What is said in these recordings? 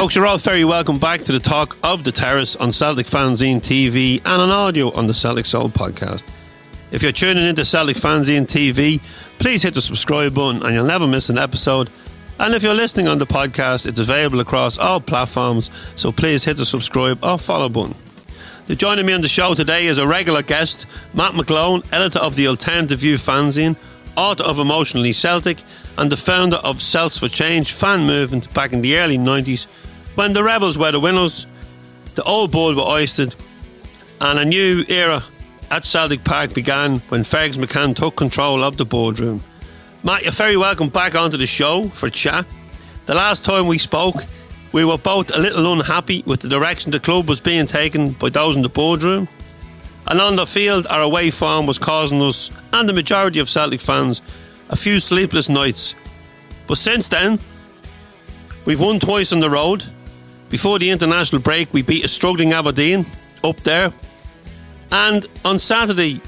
Folks, you're all very welcome back to the talk of the terrace on Celtic Fanzine TV and on audio on the Celtic Soul podcast. If you're tuning into Celtic Fanzine TV, please hit the subscribe button and you'll never miss an episode. And if you're listening on the podcast, it's available across all platforms, so please hit the subscribe or follow button. To joining me on the show today is a regular guest, Matt McGlone, editor of the Alternative View fanzine, author of Emotionally Celtic, and the founder of Celts for Change fan movement back in the early 90s when the Rebels were the winners, the old board were hoisted, and a new era at Celtic Park began when Fergus McCann took control of the boardroom. Matt, you're very welcome back onto the show for chat. The last time we spoke, we were both a little unhappy with the direction the club was being taken by those in the boardroom. And on the field, our away form was causing us, and the majority of Celtic fans, a few sleepless nights. But since then, we've won twice on the road, before the international break, we beat a struggling Aberdeen up there. And on Saturday,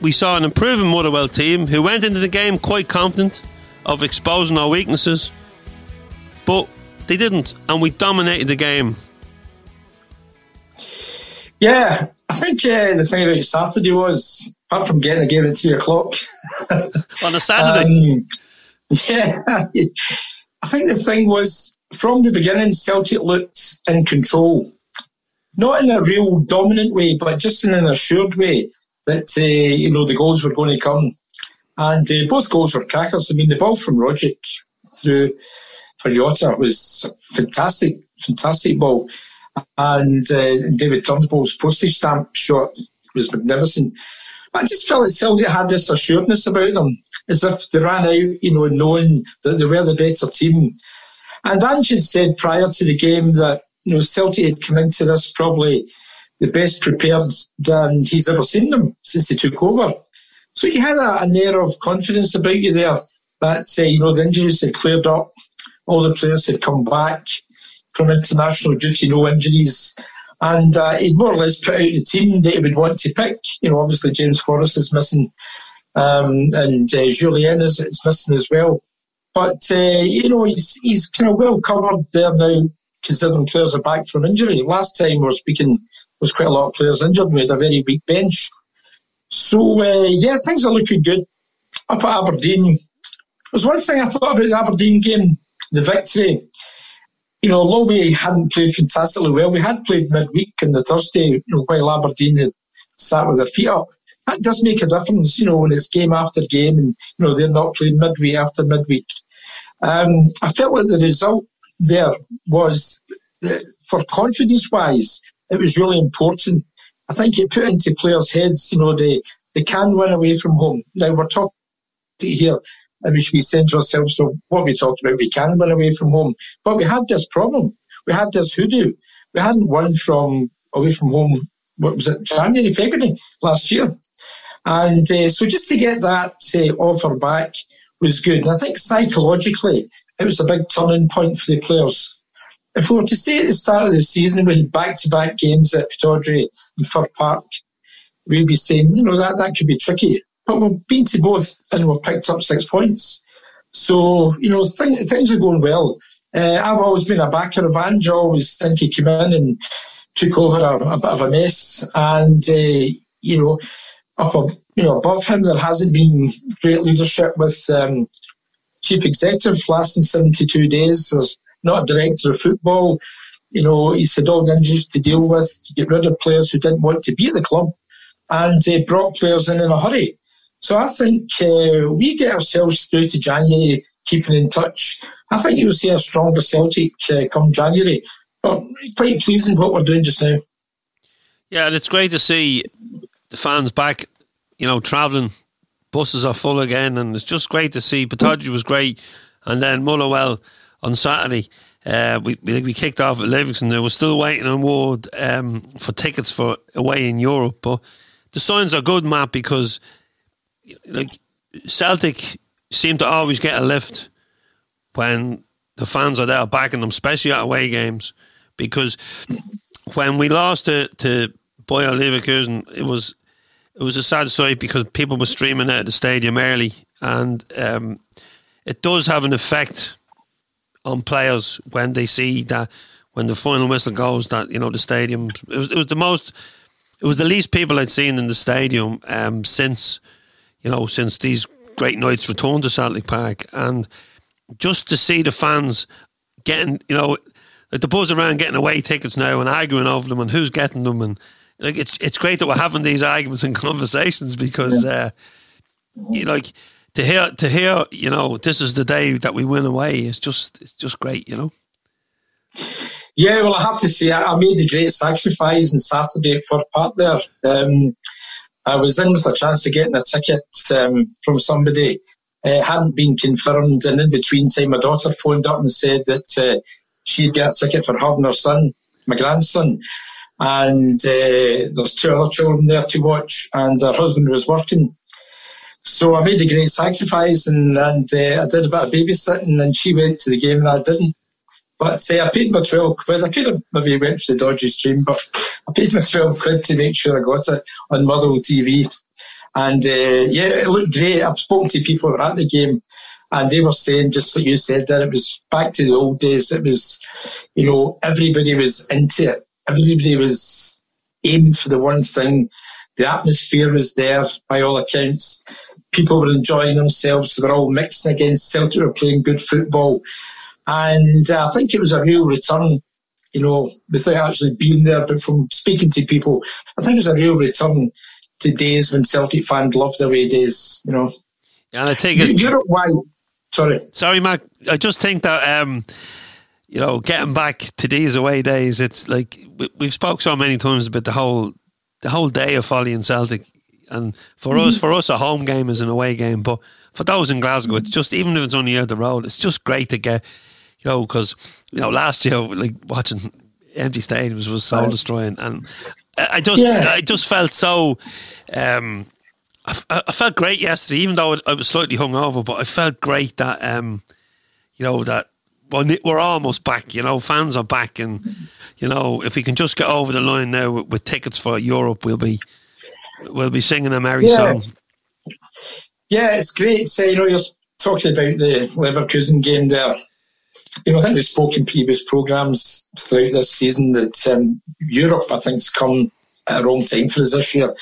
we saw an improving Motherwell team who went into the game quite confident of exposing our weaknesses. But they didn't, and we dominated the game. Yeah, I think uh, the thing about Saturday was, apart from getting the game at three o'clock on a Saturday, um, yeah, I think the thing was from the beginning, Celtic looked in control. Not in a real dominant way, but just in an assured way that, uh, you know, the goals were going to come. And uh, both goals were crackers. I mean, the ball from Rogic through for Jota was fantastic, fantastic ball. And uh, David Turnbull's postage stamp shot was magnificent. I just felt that Celtic had this assuredness about them, as if they ran out, you know, knowing that they were the better team. And Ange said prior to the game that you know Celtic had come into this probably the best prepared than he's ever seen them since he took over. So you had a, an air of confidence about you there that uh, you know the injuries had cleared up, all the players had come back from international duty, no injuries, and uh, he'd more or less put out the team that he would want to pick. You know, obviously James Forrest is missing, um, and uh, Jullien is, is missing as well. But, uh, you know, he's, he's kind of well covered there now, considering players are back from injury. Last time we were speaking, there was quite a lot of players injured. We had a very weak bench. So, uh, yeah, things are looking good. Up at Aberdeen, there's one thing I thought about the Aberdeen game, the victory. You know, although we hadn't played fantastically well, we had played midweek on the Thursday, you know, while Aberdeen had sat with their feet up. That does make a difference, you know, when it's game after game and, you know, they're not playing midweek after midweek. Um, I felt that the result there was, for confidence wise, it was really important. I think it put into players' heads, you know, they, they can win away from home. Now we're talking here, and we should be saying to ourselves, so what we talked about, we can win away from home. But we had this problem. We had this hoodoo. We hadn't won from away from home, what was it, January, February last year. And uh, so just to get that uh, offer back, was good. And I think psychologically, it was a big turning point for the players. If we were to say at the start of the season we had back-to-back games at Pittodrie and Fir Park, we'd be saying, you know, that, that could be tricky. but we've been to both and we've picked up six points. So, you know, th- things are going well. Uh, I've always been a backer of Ange, always think he came in and took over a, a bit of a mess. And, uh, you know, up you know, above him, there hasn't been great leadership with um, chief executive lasting 72 days. There's not a director of football. You know, he's had all the injuries to deal with, to get rid of players who didn't want to be at the club, and uh, brought players in in a hurry. So I think uh, we get ourselves through to January, keeping in touch. I think you'll see a stronger Celtic uh, come January. But quite pleasing what we're doing just now. Yeah, and it's great to see the fans back. You know, travelling, buses are full again, and it's just great to see. Pittodrie was great, and then Motherwell on Saturday. Uh, we, we kicked off at Livingston. They were still waiting on Ward um, for tickets for away in Europe, but the signs are good, Matt, because like Celtic seem to always get a lift when the fans are there backing them, especially at away games. Because when we lost to to Bayer Leverkusen, it was it was a sad sight because people were streaming out of the stadium early, and um, it does have an effect on players when they see that when the final whistle goes that you know the stadium it was, it was the most it was the least people I'd seen in the stadium um, since you know, since these great nights returned to Celtic Park, and just to see the fans getting, you know, the buzz around getting away tickets now and arguing over them and who's getting them, and like it's it's great that we're having these arguments and conversations because, uh, you know, like to hear to hear, you know, this is the day that we win away. It's just it's just great, you know. Yeah, well, I have to say, I made a great sacrifice on Saturday for part there. Um, I was in with a chance to getting a ticket um, from somebody. Uh, hadn't been confirmed, and in between time, my daughter phoned up and said that uh, she'd get a ticket for having her son, my grandson, and uh, there's two other children there to watch, and her husband was working. So I made a great sacrifice, and, and uh, I did a bit of babysitting, and she went to the game, and I didn't. But uh, I paid my 12 quid. I could have maybe went for the dodgy stream, but I paid my 12 quid to make sure I got it on Motherwell TV. And uh, yeah, it looked great. I've spoken to people who were at the game and they were saying, just like you said, that it was back to the old days. It was, you know, everybody was into it. Everybody was aiming for the one thing. The atmosphere was there by all accounts. People were enjoying themselves. They were all mixing against Celtic, were playing good football. And uh, I think it was a real return, you know, without actually being there, but from speaking to people, I think it was a real return to days when Celtic fans loved the way days, you know. Yeah, and I think it, Europe why sorry. Sorry, Mac. I just think that um, you know, getting back to these away days, it's like we, we've spoke so many times about the whole the whole day of Folly and Celtic. And for mm-hmm. us, for us, a home game is an away game. But for those in Glasgow, it's just even if it's only out the road, it's just great to get you know, because you know last year like watching empty stadiums was soul destroying, and I just yeah. I just felt so. Um, I, I, felt great yesterday, even though I was slightly hungover, but I felt great that um, you know that we're almost back. You know, fans are back, and you know if we can just get over the line now with, with tickets for Europe, we'll be we'll be singing a merry yeah. song. Yeah, it's great. So, you know, you're talking about the Leverkusen game there you know, I think we've spoken previous programmes throughout this season that um, Europe, I think, has come at a wrong time for us this year.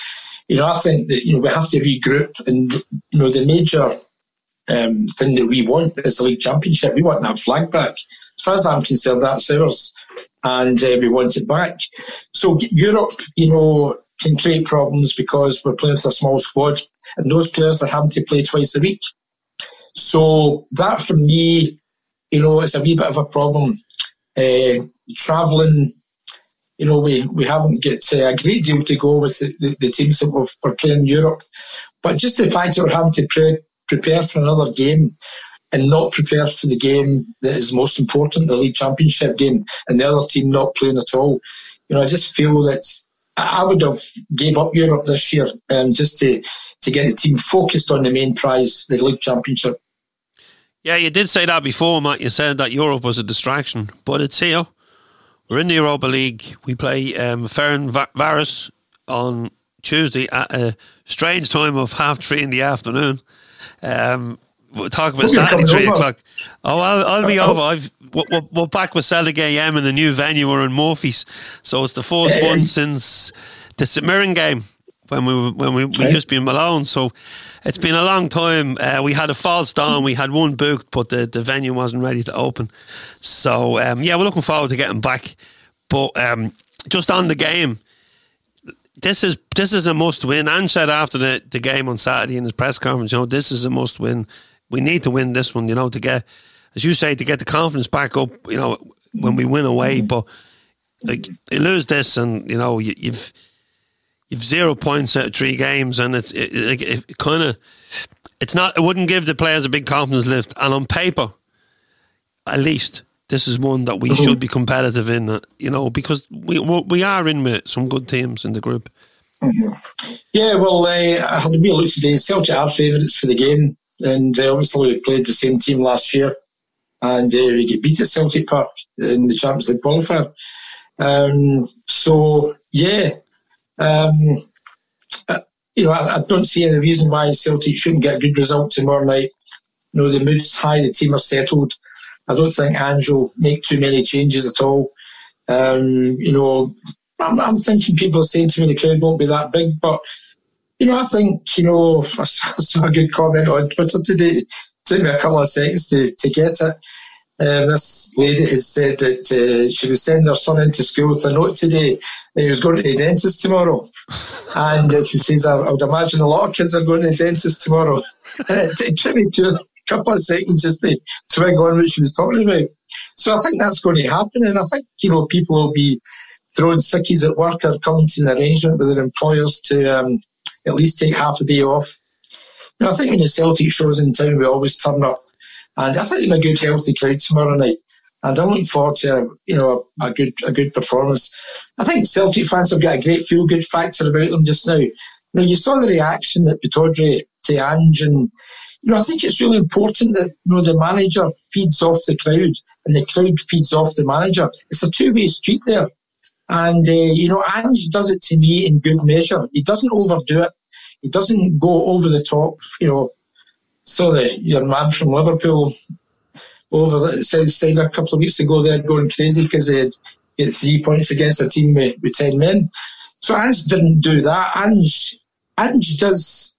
You know, I think that you know we have to regroup, and you know the major um, thing that we want is the league championship. We want that flag back. As far as I'm concerned, that's ours, and uh, we want it back. So Europe, you know, can create problems because we're playing with a small squad, and those players are having to play twice a week. So that, for me, you know, it's a wee bit of a problem. Uh, travelling, you know, we, we haven't got uh, a great deal to go with the, the, the teams that we've, we're playing in Europe. But just the fact that we're having to pre- prepare for another game and not prepare for the game that is most important, the league championship game, and the other team not playing at all. You know, I just feel that I would have gave up Europe this year um, just to, to get the team focused on the main prize, the league championship. Yeah, you did say that before, Matt. You said that Europe was a distraction, but it's here. We're in the Europa League. We play um, Ferencvaros on Tuesday at a strange time of half three in the afternoon. Um, we'll talk about Saturday three over. o'clock. Oh, I'll, I'll be over. I've we're, we're, back with Celtic AM in the new venue. We're in Murphy's, so it's the first one since the St Mirren game when we when we, we used to be in Malone. So it's been a long time. Uh, we had a false dawn. We had one booked, but the, the venue wasn't ready to open. So um, yeah, we're looking forward to getting back. But um, just on the game, this is this is a must win. And said after the, the game on Saturday in his press conference, you know, this is a must win. We need to win this one, you know, to get, as you say, to get the confidence back up. You know, when we win away, but like you lose this, and you know you, you've you've zero points at three games, and it's it, it, it kind of it's not. It wouldn't give the players a big confidence lift. And on paper, at least this is one that we mm-hmm. should be competitive in. Uh, you know, because we we are in with some good teams in the group. Mm-hmm. Yeah, well, uh, I had a real look today. Celtic are favourites for the game, and uh, obviously we played the same team last year, and uh, we get beat at Celtic Park in the Champions League qualifier. Um, so yeah, um, uh, you know, I, I, don't see any reason why Celtic shouldn't get a good result tomorrow night. You know, the mood's high, the team are settled. I don't think Ange will make too many changes at all. Um, you know, I'm, I'm, thinking people are saying to me the crowd won't be that big, but you know, I think you know, I saw a good comment on Twitter today. It took me a couple of seconds to, to get it. Um, this lady had said that uh, she was sending her son into school with a note today that he was going to the dentist tomorrow. and uh, she says, I, I, would imagine a lot of kids are going to the dentist tomorrow. it, it took me a couple of seconds just to twig on what she was talking about. So I think that's going to happen. And I think, you know, people will be throwing sickies at work or coming to an arrangement with their employers to um, at least take half a day off. You know, I think when the Celtic shows in town, we always turn up and I think they're a good, healthy crowd tomorrow night. And I'm looking forward to you know a, a good a good performance. I think Celtic fans have got a great feel good factor about them just now. You know, you saw the reaction that Pittodrie to Ange, and you know I think it's really important that you know the manager feeds off the crowd and the crowd feeds off the manager. It's a two way street there, and uh, you know Ange does it to me in good measure. He doesn't overdo it. He doesn't go over the top. You know, the your man from Liverpool over the south side a couple of weeks ago there going crazy because they had get three points against a team with, with 10 men. So Ange didn't do that. Ange, Ange does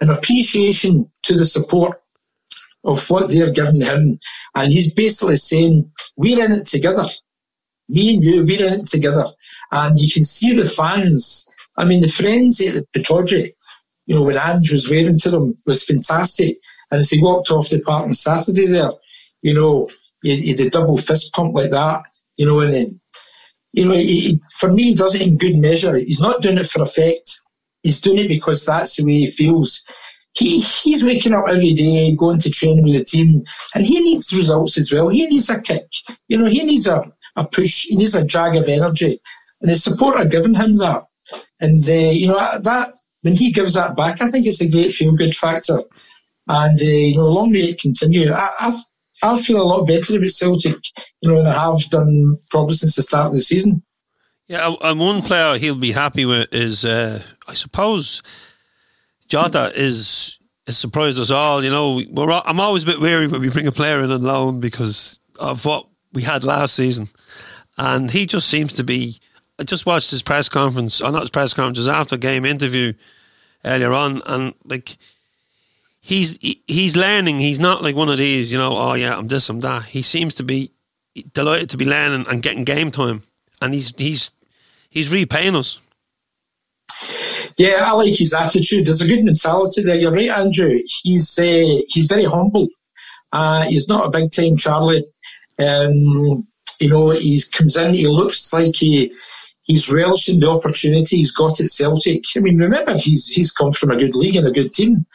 an appreciation to the support of what they're giving him. And he's basically saying, we're in it together. Me and you, we're in it together. And you can see the fans. I mean, the frenzy at the Pittodrie you know, when Ange was waving to them was fantastic. And as he walked off the park on Saturday there, you know, he, he did a double fist pump like that, you know, and then, you know, he, for me, he does it in good measure. He's not doing it for effect. He's doing it because that's the way he feels. He, he's waking up every day, going to training with the team, and he needs results as well. He needs a kick. You know, he needs a, a push. He needs a drag of energy. And the support are giving him that. And, uh, you know, that when he gives that back, I think it's a great feel good factor. And, uh, you know, long may it continue. I, I, I feel a lot better about Celtic, you know, than I have done probably since the start of the season. Yeah, and one player he'll be happy with is, uh, I suppose, Jota is has surprised us all. You know, I'm always a bit wary when we bring a player in on loan because of what we had last season, and he just seems to be I just watched his press conference, or not his press conference, his after game interview earlier on, and like he's he, he's learning. He's not like one of these, you know. Oh yeah, I'm this, I'm that. He seems to be delighted to be learning and getting game time, and he's he's he's repaying us. Yeah, I like his attitude. There's a good mentality there. You're right, Andrew. He's uh, he's very humble. Uh, he's not a big time Charlie. Um, you know, he comes in. He looks like he he's relishing the opportunity he's got at Celtic. I mean, remember he's he's come from a good league and a good team.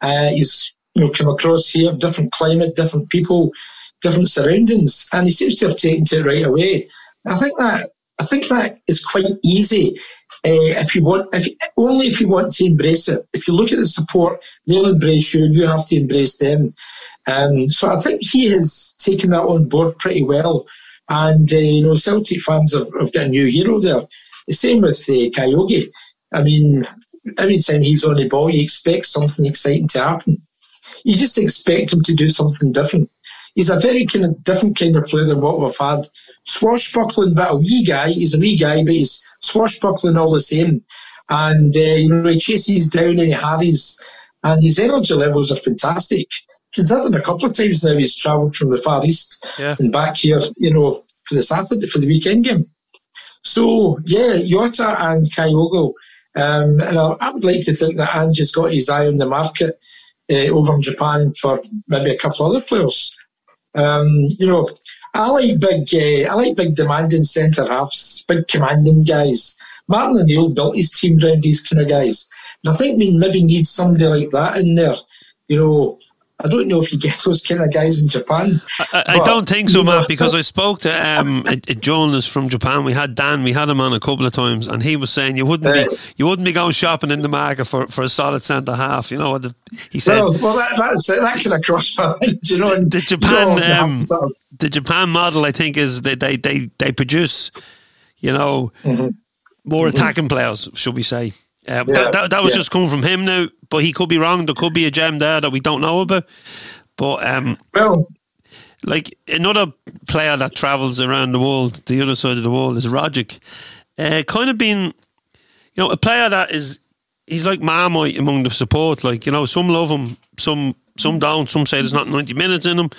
Uh, he's you know come across here, different climate, different people, different surroundings, and he seems to have taken to it right away. I think that I think that is quite easy. Uh, if you want, if only if you want to embrace it. If you look at the support, they'll embrace you. You have to embrace them. Um, so I think he has taken that on board pretty well. And, uh, you know, Celtic fans have, have, got a new hero there. The same with uh, Kyogo. I mean, every time he's on the ball, you expect something exciting to happen. You just expect him to do something different. He's a very kind of different kind of player than what we've had. Swashbuckling, but a wee guy. He's a wee guy, but he's swashbuckling all the same. And, uh, you know, he chases down and he harries. And his energy levels are fantastic. Considering a couple of times now he's travelled from the Far East yeah. and back here, you know, for the Saturday, for the weekend game. So, yeah, Jota and Kyogo. Um, and I, I, would like to think that Ange has got his eye on the market uh, over in Japan for maybe a couple of other players. Um, you know, I like big, uh, I like big demanding centre halves, big commanding guys. Martin O'Neill built his team around these kind of guys. And I think we maybe need somebody like that in there. You know, I don't know if you get those kind of guys in Japan. I, I don't think so, Matt, because I spoke to um, a, a, journalist from Japan. We had Dan, we had him on a couple of times, and he was saying you wouldn't be you wouldn't be going shopping in the market for, for a solid centre half. You know what he said? Well, well that, that's, that kind of cross you know. The, the Japan you know, um, the Japan model, I think, is they they they, they produce, you know, mm-hmm. more mm-hmm. attacking players, should we say? Uh, yeah, that, that, that, was yeah. just coming from him now, but he could be wrong. There could be a gem there that we don't know about. But um, well, like another player that travels around the world, the other side of the world, is Rogic. Uh, kind of been, you know, a player that is he's like Marmite among the support. Like you know, some love him, some some don't. Some say there's not 90 minutes in him,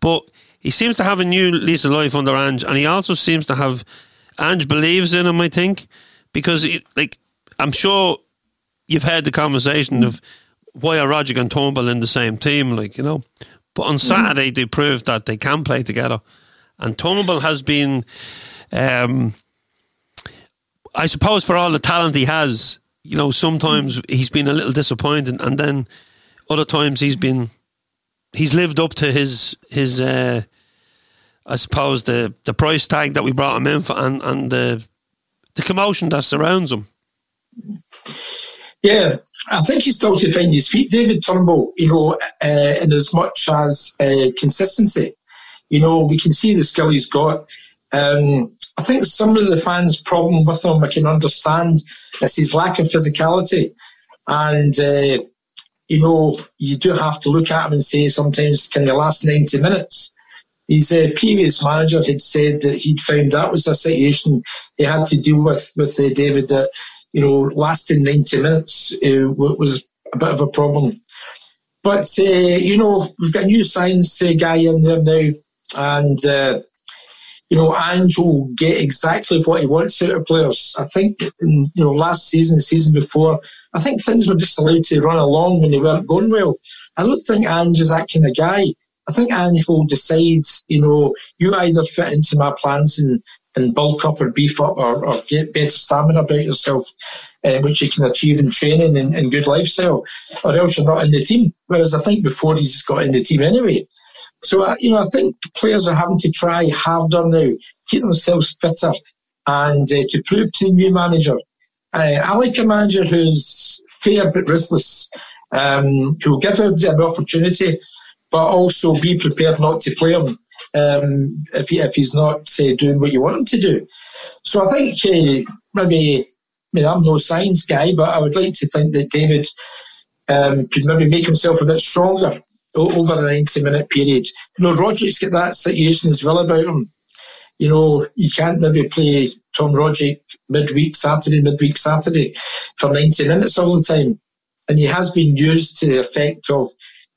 but he seems to have a new lease of life under Ange, and he also seems to have Ange believes in him. I think because he, like I'm sure you've had the conversation of why are Rogic and Turnbull in the same team, like, you know. But on mm-hmm. Saturday, they proved that they can play together. And Turnbull has been, um, I suppose, for all the talent he has, you know, sometimes he's been a little disappointing, and then other times he's been, he's lived up to his his, uh, I suppose the the price tag that we brought him in for, and and the the commotion that surrounds him. Yeah, I think he's still to find his feet, David Turnbull, you know, uh, in as much as uh, consistency. You know, we can see the skill he's got. Um, I think some of the fans' problem with him, I can understand, is his lack of physicality. And, uh, you know, you do have to look at him and say sometimes, can he last 90 minutes? His uh, previous manager had said that he'd found that was a situation he had to deal with with uh, David you know, lasting 90 minutes uh, was a bit of a problem. But, uh, you know, we've got a new science uh, guy in there now, and, uh, you know, Ange will get exactly what he wants out of players. I think, in, you know, last season, the season before, I think things were just allowed to run along when they weren't going well. I don't think Ange is that kind of guy. I think Ange will decide, you know, you either fit into my plans and and bulk up or beef up or, or get better stamina about yourself, uh, which you can achieve in training and, and good lifestyle, or else you're not in the team. Whereas I think before you just got in the team anyway. So, uh, you know, I think players are having to try harder now, keep themselves fitter, and uh, to prove to the new manager. Uh, I like a manager who's fair but ruthless, um, who will give him an opportunity, but also be prepared not to play him um, if, he, if he's not say, doing what you want him to do. So I think uh, maybe, I mean, I'm no science guy, but I would like to think that David um, could maybe make himself a bit stronger over the 90 minute period. You know, Rogic's got that situation as well about him. You know, you can't maybe play Tom Rogic midweek Saturday, midweek Saturday for 90 minutes all the time. And he has been used to the effect of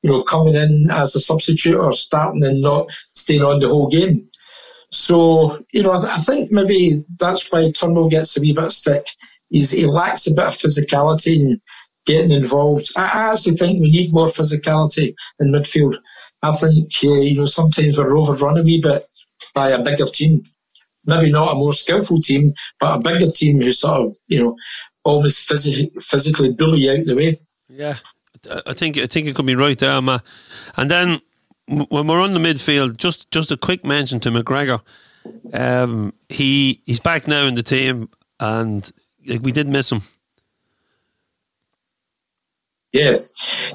you know, coming in as a substitute or starting and not staying on the whole game. So, you know, I, think maybe that's why Turnbull gets a wee bit stick. He's, he lacks a bit of physicality and getting involved. I, I actually think we need more physicality in midfield. I think, uh, you know, sometimes we're overrun a wee bit by a bigger team. Maybe not a more skillful team, but a bigger team who sort of, you know, almost physically, physically bully out the way. Yeah, I think I think it could be right there, Ma. And then when we're on the midfield, just just a quick mention to McGregor. Um, he he's back now in the team, and like, we did miss him. Yeah,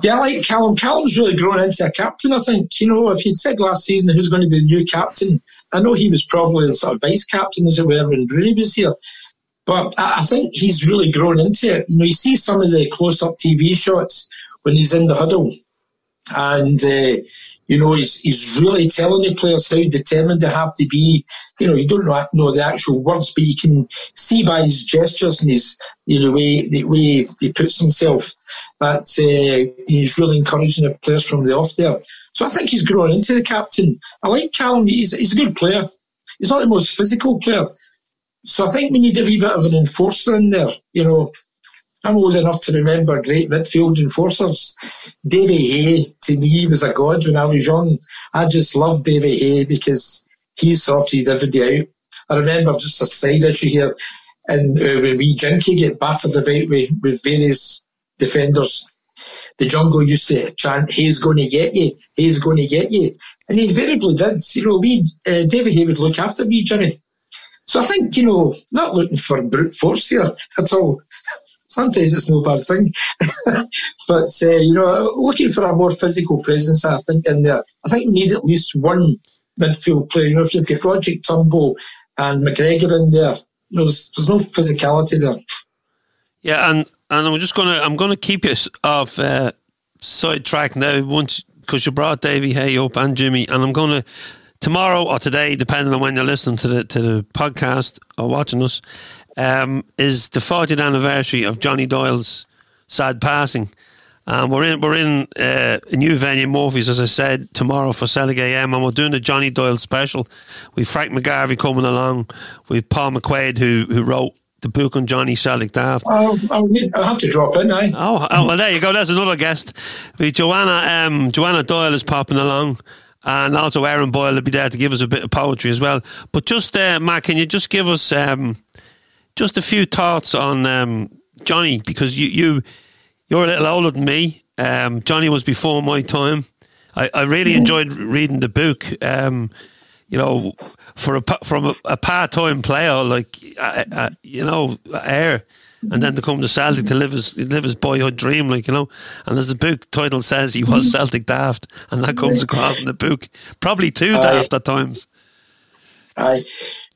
yeah, like Callum. Callum's really grown into a captain. I think you know if he'd said last season who's going to be the new captain, I know he was probably the sort of vice captain as it were when Broony was here. But I, I think he's really grown into it. You know, you see some of the close-up TV shots when he's in the huddle, and uh, you know he's he's really telling the players how determined they have to be. You know, you don't know, know the actual words, but you can see by his gestures and his you know, way the way he puts himself that uh, he's really encouraging the players from the off there. So I think he's grown into the captain. I like Callum. He's, he's a good player. He's not the most physical player. So I think we need a wee bit of an enforcer in there. You know, I'm old enough to remember great midfield enforcers. Davy Hay, to me, was a god when I was young. I just loved Davy Hay because he sorted everybody out. I remember just a side issue here, and uh, when we Jinky get battered about with, with various defenders, the jungle used to chant, he's going to get you, he's going to get you. And he invariably did. You know, we, uh, David Hay would look after me, Jimmy. So I think, you know, not looking for brute force here at all. Sometimes it's no bad thing. but, uh, you know, looking for a more physical presence, I think, in there. I think we need at least one midfield player. You know, if you've got Rogic Turnbull and McGregor in there, you know, there's, there's no physicality there. Yeah, and and I'm just gonna I'm gonna keep you off uh, sidetrack now once because you brought Davy Hay up and Jimmy, and I'm gonna tomorrow or today, depending on when you're listening to the to the podcast or watching us, um, is the 40th anniversary of Johnny Doyle's sad passing. Um, we're in we're in uh, a new venue, Murphy's, as I said, tomorrow for Celtic AM, and we're doing a Johnny Doyle special. We've Frank McGarvey coming along. We've Paul McQuaid, who who wrote the book on Johnny Celtic Daft. Oh, I'll have to drop in, eh? Oh, oh, well, there you go. There's another guest. We Joanna um, Joanna Doyle is popping along. And also Aaron Boyle will be there to give us a bit of poetry as well. But just, uh, Matt, can you just give us um, just a few thoughts on um, Johnny? Because you, you you're a little older than me. Um, Johnny was before my time. I, I really enjoyed reading the book. Um, you know, for a from a, a part time player like uh, uh, you know Ayr, and then to come to Celtic to live his live his boyhood dream, like you know. And as the book title says, he was Celtic daft, and that comes across in the book. Probably too daft at times. Aye.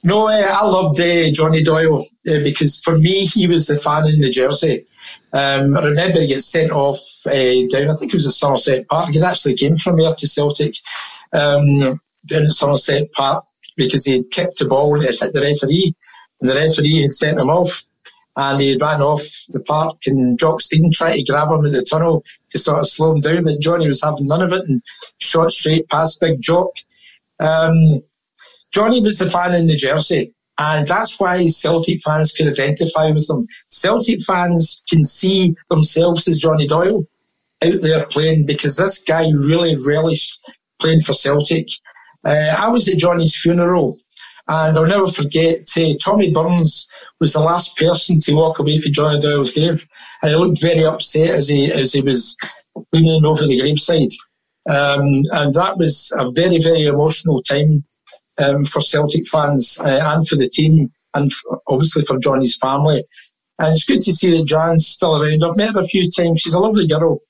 No, uh, I loved uh, Johnny Doyle uh, because for me, he was the fan in the jersey. Um, I remember he got sent off down, I think it was at Somerset Park. He actually came from here to Celtic um, down at Somerset Park because he had kicked the ball hit the referee. And the referee had sent him off and he ran off the park and Jock Stein tried to grab him at the tunnel to sort of slow him down, but Johnny was having none of it and shot straight past Big Jock. Um, Johnny was the fan in the jersey. And that's why Celtic fans can identify with him. Celtic fans can see themselves as Johnny Doyle out there playing because this guy really relished playing for Celtic. Uh, I was at Johnny's funeral and I'll never forget uh, Tommy Burns was the last person to walk away from Johnny Doyle's grave. And he looked very upset as he, as he was leaning over the graveside. Um, and that was a very, very emotional time um, for Celtic fans uh, and for the team, and obviously for Johnny's family. And it's good to see that Jan's still around. I've met her a few times. She's a lovely girl,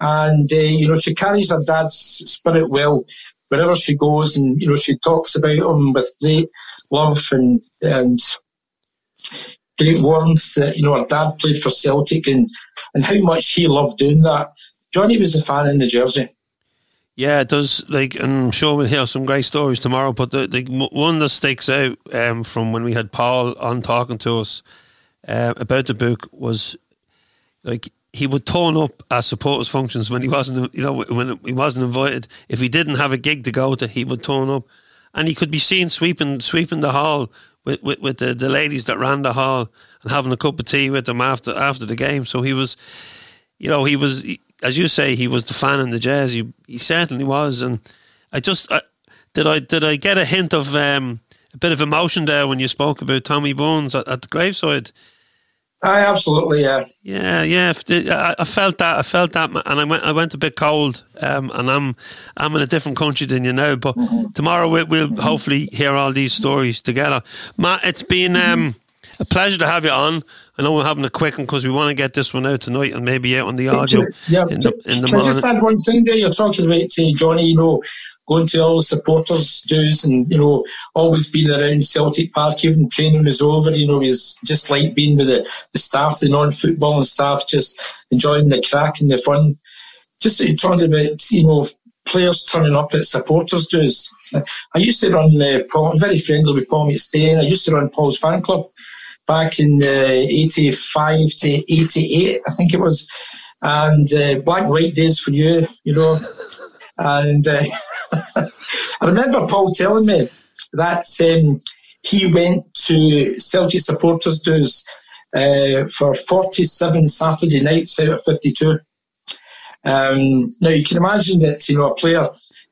and uh, you know she carries her dad's spirit well wherever she goes, and you know she talks about him with great love and and great warmth. That you know her dad played for Celtic, and and how much he loved doing that. Johnny was a fan in the jersey. Yeah, it does. Like, I'm sure we'll hear some great stories tomorrow. But the, the one that sticks out um, from when we had Paul on talking to us uh, about the book was like he would turn up at supporters functions when he wasn't, you know, when he wasn't invited. If he didn't have a gig to go to, he would turn up, and he could be seen sweeping sweeping the hall with with, with the, the ladies that ran the hall and having a cup of tea with them after after the game. So he was, you know, he was. He, as you say, he was the fan in the jazz. He, he certainly was, and I just I, did I did I get a hint of um, a bit of emotion there when you spoke about Tommy Burns at, at the graveside. I absolutely, yeah, yeah, yeah. I, felt that. I felt that, and I went. I went a bit cold, um, and I'm I'm in a different country than you now. But mm-hmm. tomorrow we'll, we'll mm-hmm. hopefully hear all these stories together. Matt, it's been um, a pleasure to have you on. I know we're having a quick one because we want to get this one out tonight and maybe out on the audio yeah, in the, in the Can I just add one thing there? You're talking about uh, Johnny, you know, going to all the supporters' dues and, you know, always being around Celtic Park, even training was over, you know, he was just like being with the, the staff, the non-footballing staff, just enjoying the crack and the fun. Just talking about, you know, players turning up at supporters' dues. I used to run uh, Paul, I'm very friendly with Paul McStay, I used to run Paul's fan club back in uh, 85 to 88, I think it was. And uh, black and white days for you, you know. and uh, I remember Paul telling me that um, he went to Celtic supporters' dues uh, for 47 Saturday nights out of 52. Um, now you can imagine that you know a player,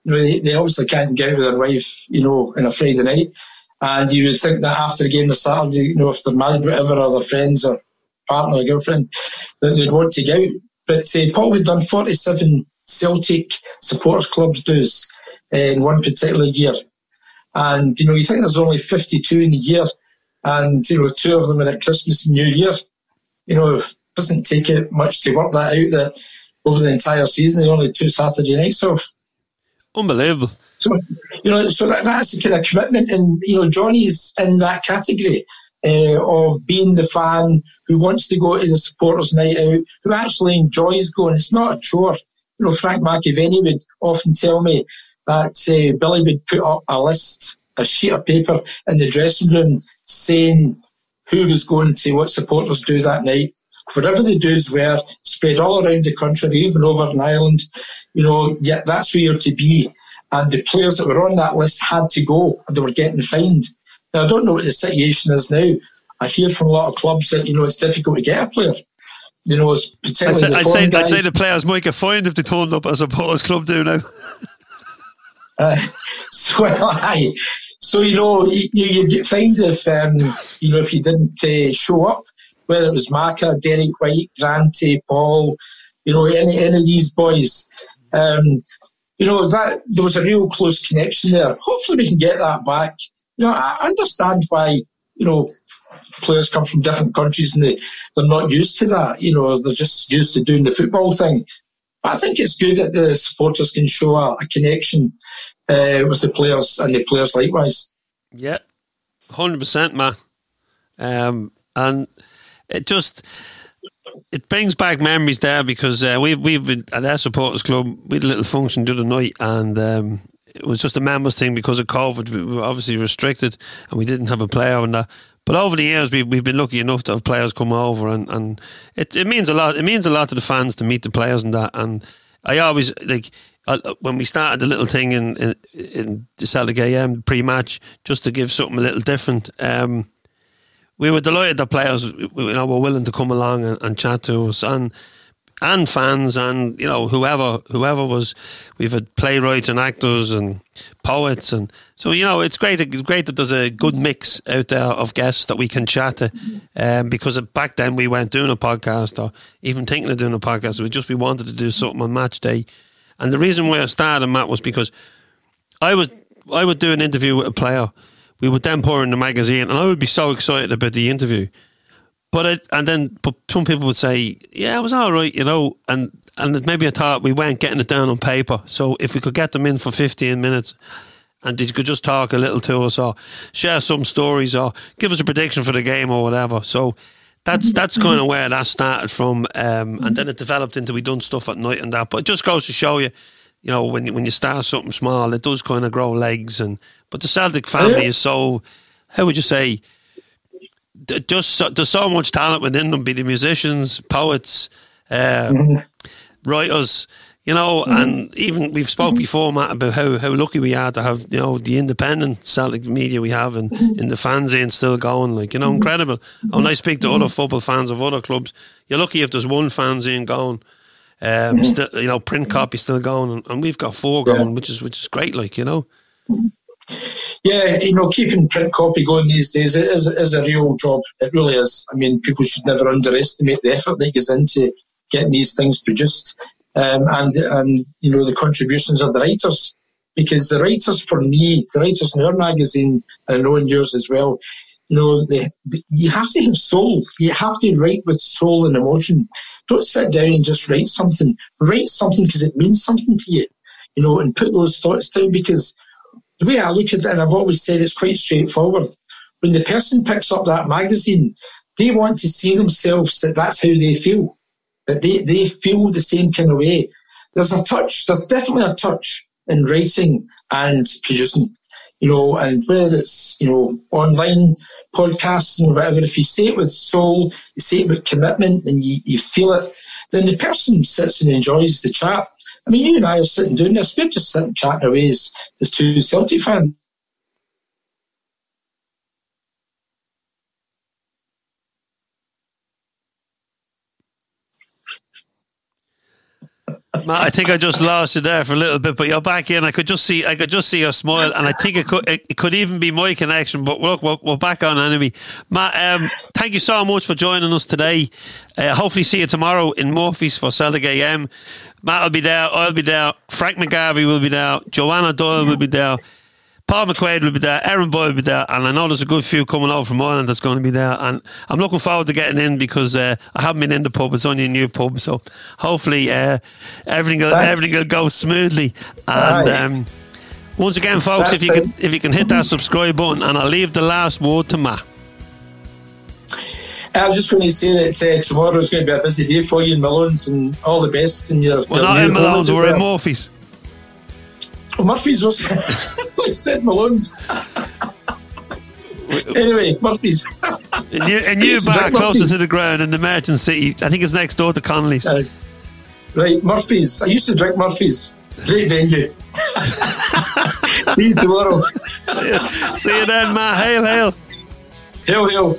you know, they, they obviously can't get out with their wife, you know, on a Friday night, and you would think that after the game on Saturday, you know, if they're married, whatever, or their friends or partner or girlfriend, that they'd want to go out. But uh, Paul had done 47 Celtic supporters clubs dues in one particular year. And, you know, you think there's only 52 in a year, and, you know, two of them are at Christmas and New Year. You know, it doesn't take it much to work that out that over the entire season, they only two Saturday nights off. Unbelievable. So, you know, so that, that's the kind of commitment. And, you know, Johnny's in that category. Uh, of being the fan who wants to go to the supporters' night out, who actually enjoys going. It's not a chore. You know, Frank McAvennie would often tell me that uh, Billy would put up a list, a sheet of paper in the dressing room saying who was going to what supporters do that night. Whatever the dues were, spread all around the country, even over in Ireland, you know, yeah, that's where you're to be. And the players that were on that list had to go and they were getting fined. Now, I don't know what the situation is now. I hear from a lot of clubs that, you know, it's difficult to get a player you know, particularly I'd say, I'd say, I'd say, the players might get fined if they turned up as a Supporters Club do now. Uh, so, so you know, you, you get fined if um, you know if you didn't uh, show up, whether it was Maka, Derek Whyte, Granty, Paul, you know, any any of these boys. Um, you know that there was a real close connection there. Hopefully, we can get that back. You know, I understand why you know players come from different countries and they, they're not used to that. You know, they're just used to doing the football thing. I think it's good that the supporters can show a, a connection uh, with the players and the players likewise. Yeah, hundred percent, man. Um, and it just it brings back memories there because uh, we've we've been at our supporters club. We had a little function the other night, and um, it was just a mammoth thing because of COVID. We were obviously restricted, and we didn't have a player and that. But over the years, we've, we've been lucky enough to have players come over, and, and it, it means a lot. It means a lot to the fans to meet the players and that. And I always like when we started the little thing in in, in the Celtic AM pre-match, just to give something a little different. Um, we were delighted that players you know were willing to come along and, and chat to us, and and fans and you know whoever whoever was we've had playwrights and actors and poets and so you know it's great it's great that there's a good mix out there of guests that we can chat to um, because back then we weren't doing a podcast or even thinking of doing a podcast. We just we wanted to do something on match day. And the reason why I started Matt was because I was I would do an interview with a player we would then pour in the magazine and I would be so excited about the interview but it, and then but some people would say, yeah, it was all right, you know, and and maybe I thought we weren't getting it down on paper. So if we could get them in for 15 minutes and they could just talk a little to us or share some stories or give us a prediction for the game or whatever. So that's that's kind of where that started from, um, and then it developed into we done stuff at night and that. But it just goes to show you, you know, when when you start something small, it does kind of grow legs. And but the Celtic family yeah. is so, how would you say? just there's so much talent within them, be the musicians, poets, uh, mm-hmm. writers, you know, mm-hmm. and even we've spoke mm-hmm. before, Matt, about how, how lucky we are to have, you know, the independent Celtic media we have and mm-hmm. in the fanzine still going, like, you know, mm-hmm. incredible. When I speak to other football fans of other clubs, you're lucky if there's one fanzine going. Um, still, you know, print copy still going, and, and we've got four going, yeah. which is which is great. Like you know, yeah, you know, keeping print copy going these days is, is a real job. It really is. I mean, people should never underestimate the effort that goes into getting these things produced, um, and and you know the contributions of the writers, because the writers for me, the writers in our magazine, and I know in yours as well. You know, the, the, you have to have soul. You have to write with soul and emotion. Don't sit down and just write something. Write something because it means something to you you know, and put those thoughts down because the way I look at it, and I've always said it's quite straightforward. When the person picks up that magazine, they want to see themselves that that's how they feel, that they, they feel the same kind of way. There's a touch, there's definitely a touch in writing and producing, you know, and whether it's, you know, online podcasts and whatever, if you say it with soul, you say it with commitment and you, you feel it, then the person sits and enjoys the chat. I mean, you and I are sitting doing this, we're just sitting chatting away as, as two Celtic fans. Matt, I think I just lost you there for a little bit, but you're back in. I could just see, I could just see your smile, and I think it could, it, could even be my connection. But look, we're, we're back on anyway. Matt, um, thank you so much for joining us today. Uh, hopefully, see you tomorrow in Murphy's for Celtic AM. Matt will be there. I'll be there. Frank McGarvey will be there. Joanna Doyle will be there. Paul McQuaid will be there, Aaron Boyd will be there, and I know there's a good few coming over from Ireland that's going to be there. And I'm looking forward to getting in because uh, I haven't been in the pub; it's only a new pub, so hopefully uh, everything will, everything will go smoothly. And um, once again, folks, That's if you can if you can hit that subscribe button, and I'll leave the last word to Matt. I was just going to say that uh, tomorrow is going to be a busy day for you in Malone's and all the best in your. We're your not in Malone's, we're in Murphy's. Oh, Murphy's was. I said Malone's. anyway, Murphy's. and you, and you back closer to the ground in the Merchant City. I think it's next door to Connolly's. Uh, right, Murphy's. I used to drink Murphy's. Great venue. See you tomorrow. See you, see you then, Matt. Hail, hail. Hail, hail.